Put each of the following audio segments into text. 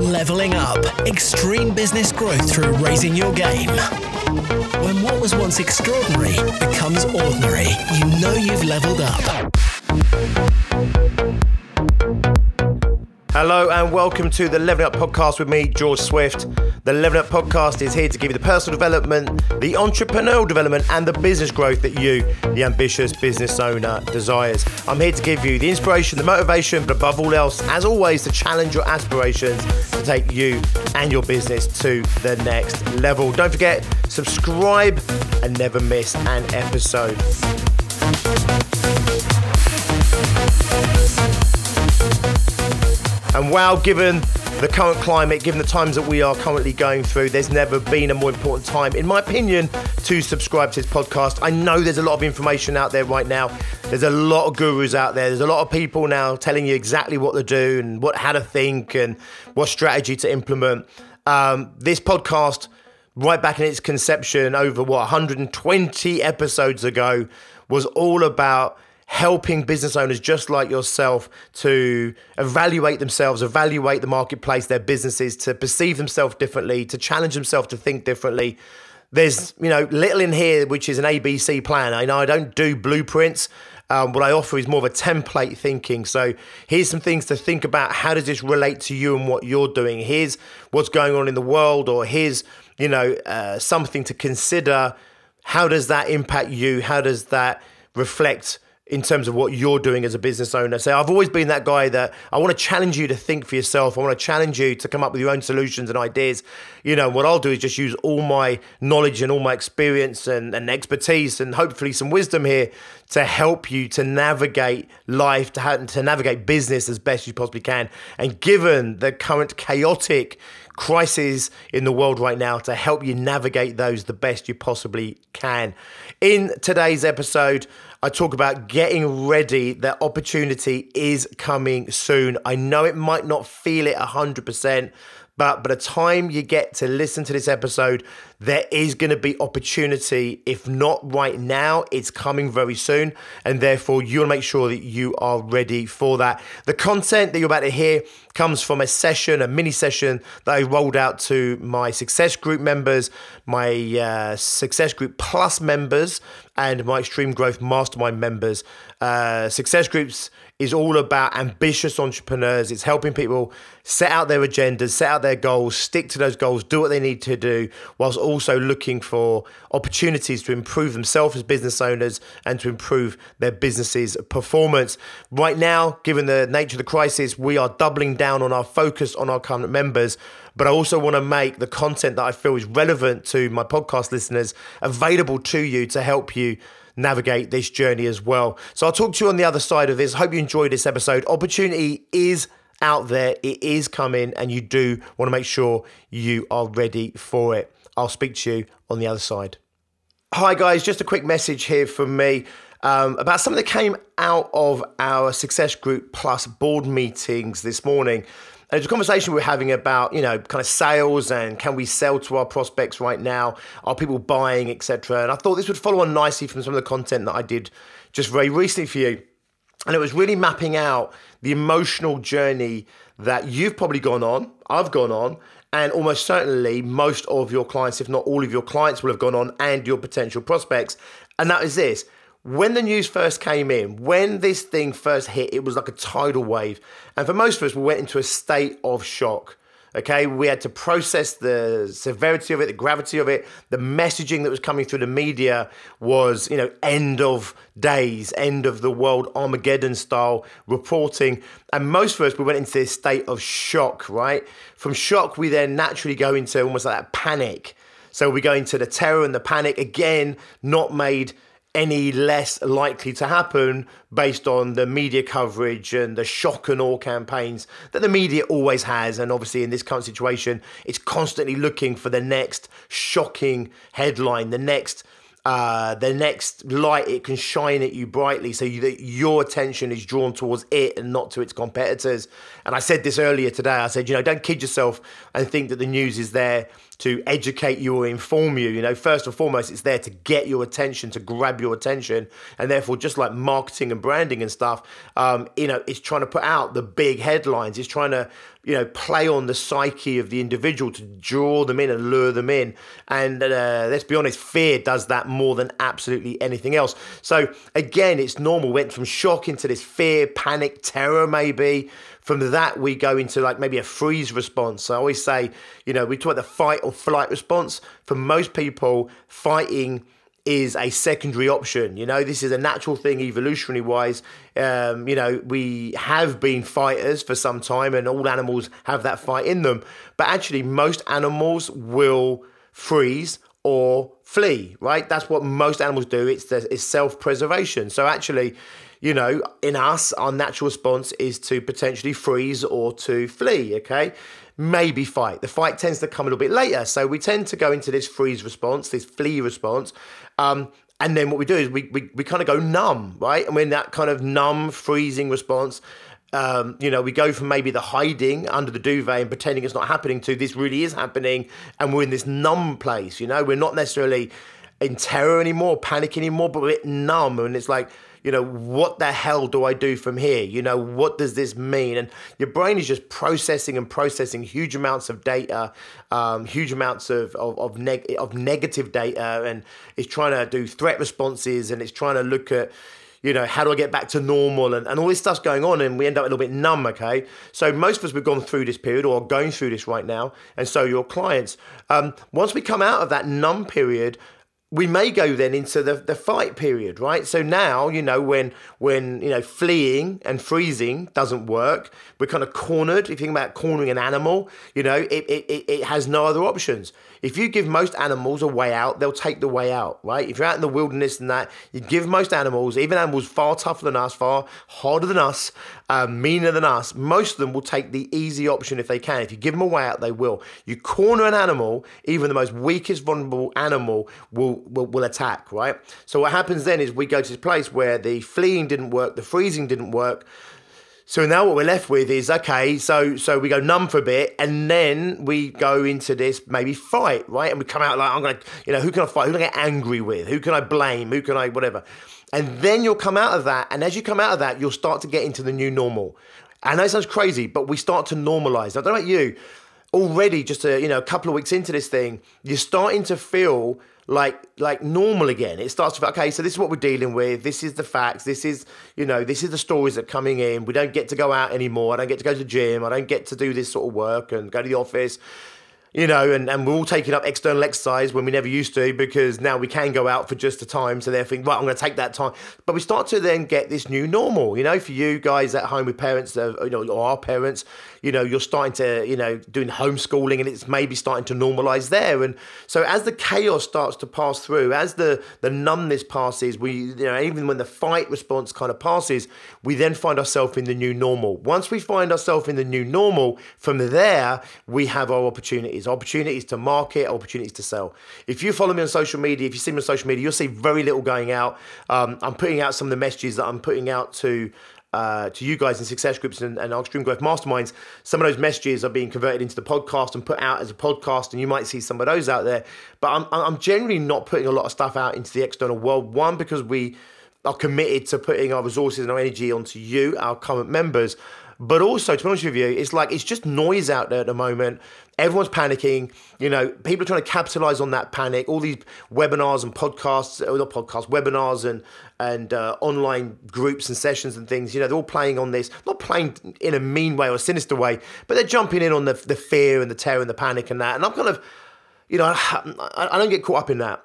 Leveling up extreme business growth through raising your game. When what was once extraordinary becomes ordinary, you know you've leveled up. Hello and welcome to the Leveling Up Podcast with me, George Swift. The Leveling Up Podcast is here to give you the personal development, the entrepreneurial development, and the business growth that you, the ambitious business owner, desires. I'm here to give you the inspiration, the motivation, but above all else, as always, to challenge your aspirations to take you and your business to the next level. Don't forget, subscribe and never miss an episode. And wow, given the current climate, given the times that we are currently going through, there's never been a more important time, in my opinion, to subscribe to this podcast. I know there's a lot of information out there right now. There's a lot of gurus out there. There's a lot of people now telling you exactly what to do and what how to think and what strategy to implement. Um, this podcast, right back in its conception, over what 120 episodes ago, was all about helping business owners just like yourself to evaluate themselves, evaluate the marketplace, their businesses, to perceive themselves differently, to challenge themselves to think differently. There's, you know, little in here which is an ABC plan. I know I don't do blueprints. Um, what I offer is more of a template thinking. So here's some things to think about. How does this relate to you and what you're doing? Here's what's going on in the world, or here's, you know, uh, something to consider. How does that impact you? How does that reflect in terms of what you're doing as a business owner. So I've always been that guy that I want to challenge you to think for yourself. I want to challenge you to come up with your own solutions and ideas. You know, what I'll do is just use all my knowledge and all my experience and, and expertise and hopefully some wisdom here to help you to navigate life, to, have, to navigate business as best you possibly can. And given the current chaotic crises in the world right now, to help you navigate those the best you possibly can. In today's episode, I talk about getting ready. That opportunity is coming soon. I know it might not feel it 100%, but by the time you get to listen to this episode, there is going to be opportunity. If not right now, it's coming very soon. And therefore, you want to make sure that you are ready for that. The content that you're about to hear comes from a session, a mini session that I rolled out to my Success Group members, my uh, Success Group Plus members, and my Extreme Growth Mastermind members. Uh, Success Groups is all about ambitious entrepreneurs. It's helping people set out their agendas, set out their goals, stick to those goals, do what they need to do, whilst also looking for opportunities to improve themselves as business owners and to improve their businesses' performance. Right now, given the nature of the crisis, we are doubling down on our focus on our current members. But I also want to make the content that I feel is relevant to my podcast listeners available to you to help you navigate this journey as well. So I'll talk to you on the other side of this. Hope you enjoyed this episode. Opportunity is out there, it is coming, and you do want to make sure you are ready for it. I'll speak to you on the other side. Hi, guys, just a quick message here from me. Um, about something that came out of our Success Group Plus board meetings this morning. And it's a conversation we're having about, you know, kind of sales and can we sell to our prospects right now? Are people buying, etc. And I thought this would follow on nicely from some of the content that I did just very recently for you. And it was really mapping out the emotional journey that you've probably gone on, I've gone on, and almost certainly most of your clients, if not all of your clients, will have gone on, and your potential prospects. And that is this when the news first came in, when this thing first hit, it was like a tidal wave. And for most of us, we went into a state of shock. Okay, we had to process the severity of it, the gravity of it. The messaging that was coming through the media was, you know, end of days, end of the world, Armageddon style reporting. And most of us, we went into this state of shock, right? From shock, we then naturally go into almost like that panic. So we go into the terror and the panic again, not made any less likely to happen based on the media coverage and the shock and awe campaigns that the media always has. And obviously, in this current situation, it's constantly looking for the next shocking headline, the next. Uh, the next light it can shine at you brightly so you, that your attention is drawn towards it and not to its competitors. And I said this earlier today. I said, you know, don't kid yourself and think that the news is there to educate you or inform you. You know, first and foremost, it's there to get your attention, to grab your attention, and therefore, just like marketing and branding and stuff, um, you know, it's trying to put out the big headlines. It's trying to, you know, play on the psyche of the individual to draw them in and lure them in. And uh, let's be honest, fear does that more than absolutely anything else. So again, it's normal. Went from shock into this fear, panic, terror, maybe. From that, we go into like maybe a freeze response. I always say, you know, we talk about the fight or flight response. For most people, fighting is a secondary option. You know, this is a natural thing evolutionary wise. Um, you know, we have been fighters for some time, and all animals have that fight in them. But actually, most animals will freeze or flee, right? That's what most animals do. It's, the, it's self preservation. So actually, you know, in us, our natural response is to potentially freeze or to flee, okay? Maybe fight. The fight tends to come a little bit later. So we tend to go into this freeze response, this flee response. Um, and then what we do is we, we, we kind of go numb, right? And when that kind of numb, freezing response, um, you know, we go from maybe the hiding under the duvet and pretending it's not happening to this really is happening. And we're in this numb place, you know, we're not necessarily in terror anymore, panic anymore, but we're numb. And it's like, you know, what the hell do I do from here? You know, what does this mean? And your brain is just processing and processing huge amounts of data, um, huge amounts of of of, neg- of negative data, and it's trying to do threat responses, and it's trying to look at you know, how do I get back to normal and, and all this stuff's going on and we end up a little bit numb, okay? So most of us, we've gone through this period or are going through this right now, and so your clients. Um, once we come out of that numb period, we may go then into the, the fight period, right? So now, you know, when when you know fleeing and freezing doesn't work, we're kind of cornered. If you think about cornering an animal, you know, it, it, it has no other options. If you give most animals a way out, they'll take the way out, right? If you're out in the wilderness and that, you give most animals, even animals far tougher than us, far harder than us, uh, meaner than us, most of them will take the easy option if they can. If you give them a way out, they will. You corner an animal, even the most weakest, vulnerable animal will, will, will attack, right? So what happens then is we go to this place where the fleeing didn't work, the freezing didn't work, so now what we're left with is okay. So so we go numb for a bit, and then we go into this maybe fight, right? And we come out like I'm gonna, you know, who can I fight? Who can I get angry with? Who can I blame? Who can I whatever? And then you'll come out of that, and as you come out of that, you'll start to get into the new normal. Know it sounds crazy, but we start to normalize. I don't know about you. Already, just a you know, a couple of weeks into this thing, you're starting to feel like like normal again. It starts with okay, so this is what we're dealing with. This is the facts. This is you know this is the stories that are coming in. We don't get to go out anymore. I don't get to go to the gym. I don't get to do this sort of work and go to the office you know, and, and we're all taking up external exercise when we never used to because now we can go out for just a time. So they're thinking, right, I'm going to take that time. But we start to then get this new normal, you know, for you guys at home with parents, uh, you know, or our parents, you know, you're starting to, you know, doing homeschooling and it's maybe starting to normalize there. And so as the chaos starts to pass through, as the, the numbness passes, we, you know, even when the fight response kind of passes, we then find ourselves in the new normal. Once we find ourselves in the new normal, from there, we have our opportunities opportunities, opportunities to market, opportunities to sell. If you follow me on social media, if you see me on social media, you'll see very little going out. Um, I'm putting out some of the messages that I'm putting out to uh, to you guys in success groups and, and our extreme growth masterminds, some of those messages are being converted into the podcast and put out as a podcast, and you might see some of those out there. But I'm, I'm generally not putting a lot of stuff out into the external world. One, because we are committed to putting our resources and our energy onto you, our current members. But also, to be honest with you, it's like it's just noise out there at the moment. Everyone's panicking. You know, people are trying to capitalize on that panic. All these webinars and podcasts, or not podcasts, webinars and and uh, online groups and sessions and things. You know, they're all playing on this, not playing in a mean way or a sinister way, but they're jumping in on the the fear and the terror and the panic and that. And I'm kind of, you know, I, I don't get caught up in that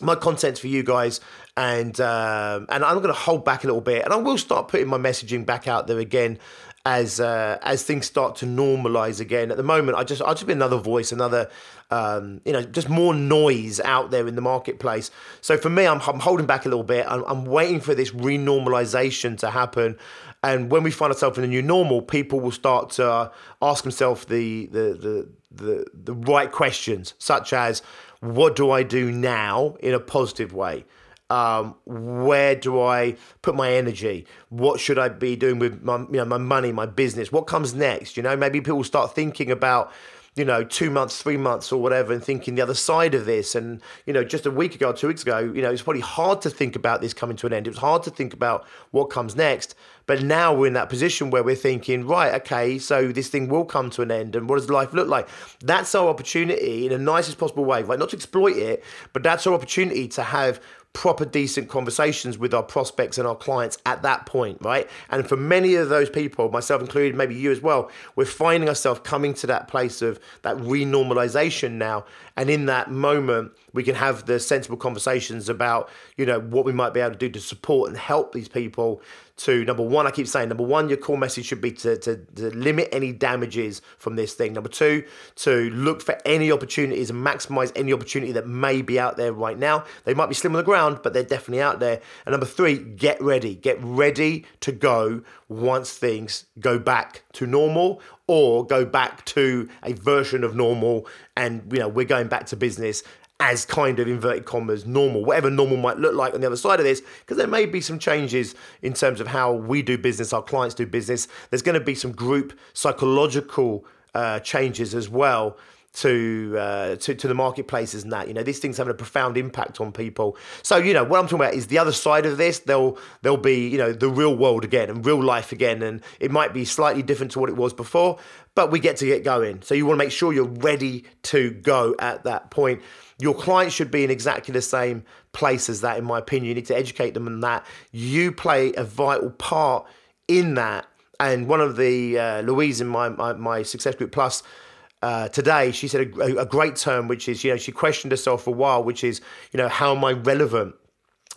my content's for you guys and um, and I'm going to hold back a little bit and I will start putting my messaging back out there again as uh, as things start to normalize again. At the moment, I just I'll just be another voice, another um, you know, just more noise out there in the marketplace. So for me, I'm, I'm holding back a little bit. I'm, I'm waiting for this renormalization to happen. And when we find ourselves in a new normal, people will start to ask themselves the, the the the the right questions, such as, "What do I do now in a positive way?" Um, where do I put my energy? What should I be doing with my, you know, my money, my business? What comes next? You know, maybe people start thinking about you know, two months, three months, or whatever, and thinking the other side of this. And you know, just a week ago, two weeks ago, you know, it's probably hard to think about this coming to an end. It was hard to think about what comes next. But now we're in that position where we're thinking, right, okay, so this thing will come to an end, and what does life look like? That's our opportunity in the nicest possible way, right? Not to exploit it, but that's our opportunity to have proper decent conversations with our prospects and our clients at that point right? And for many of those people myself included maybe you as well we're finding ourselves coming to that place of that renormalization now. And in that moment we can have the sensible conversations about you know what we might be able to do to support and help these people to number one i keep saying number one your core message should be to, to, to limit any damages from this thing. Number two to look for any opportunities and maximize any opportunity that may be out there right now. They might be slim on the ground but they're definitely out there. And number three get ready. Get ready to go once things go back to normal or go back to a version of normal. And you know we're going back to business as kind of inverted commas normal, whatever normal might look like on the other side of this, because there may be some changes in terms of how we do business, our clients do business. There's going to be some group psychological uh, changes as well to, uh, to to the marketplaces and that you know these things having a profound impact on people. So you know what i'm talking about is the other side of this. There'll there'll be you know the real world again and real life again and it might be slightly different to what it was before but we get to get going. So you want to make sure you're ready to go at that point. Your client should be in exactly the same place as that in my opinion. You need to educate them on that. You play a vital part in that. And one of the uh, louise in my, my, my success group plus uh, today, she said a, a, great term, which is, you know, she questioned herself for a while, which is, you know, how am I relevant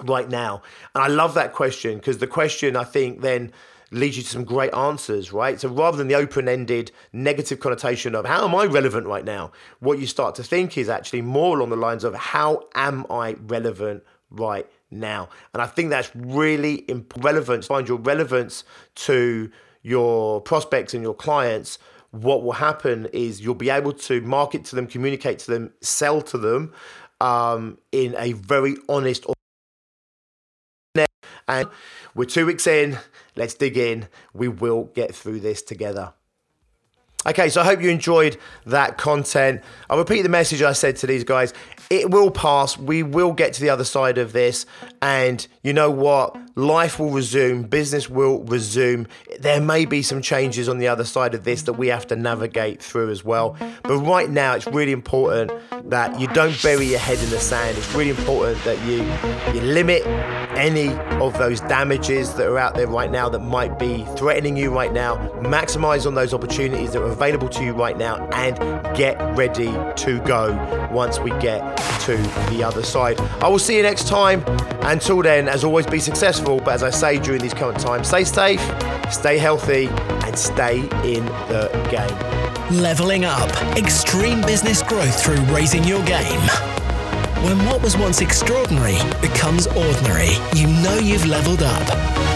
right now? And I love that question because the question, I think, then leads you to some great answers, right? So rather than the open ended negative connotation of how am I relevant right now, what you start to think is actually more along the lines of how am I relevant right now? And I think that's really relevant. Find your relevance to your prospects and your clients what will happen is you'll be able to market to them, communicate to them, sell to them um, in a very honest. And we're two weeks in. Let's dig in. We will get through this together. Okay, so I hope you enjoyed that content. I'll repeat the message I said to these guys. It will pass. We will get to the other side of this. And you know what? life will resume, business will resume. There may be some changes on the other side of this that we have to navigate through as well. But right now, it's really important that you don't bury your head in the sand. It's really important that you you limit any of those damages that are out there right now that might be threatening you right now. Maximize on those opportunities that are available to you right now and get ready to go once we get to the other side. I will see you next time. Until then, as always, be successful but as I say during these current times, stay safe, stay healthy, and stay in the game. Leveling up extreme business growth through raising your game. When what was once extraordinary becomes ordinary, you know you've leveled up.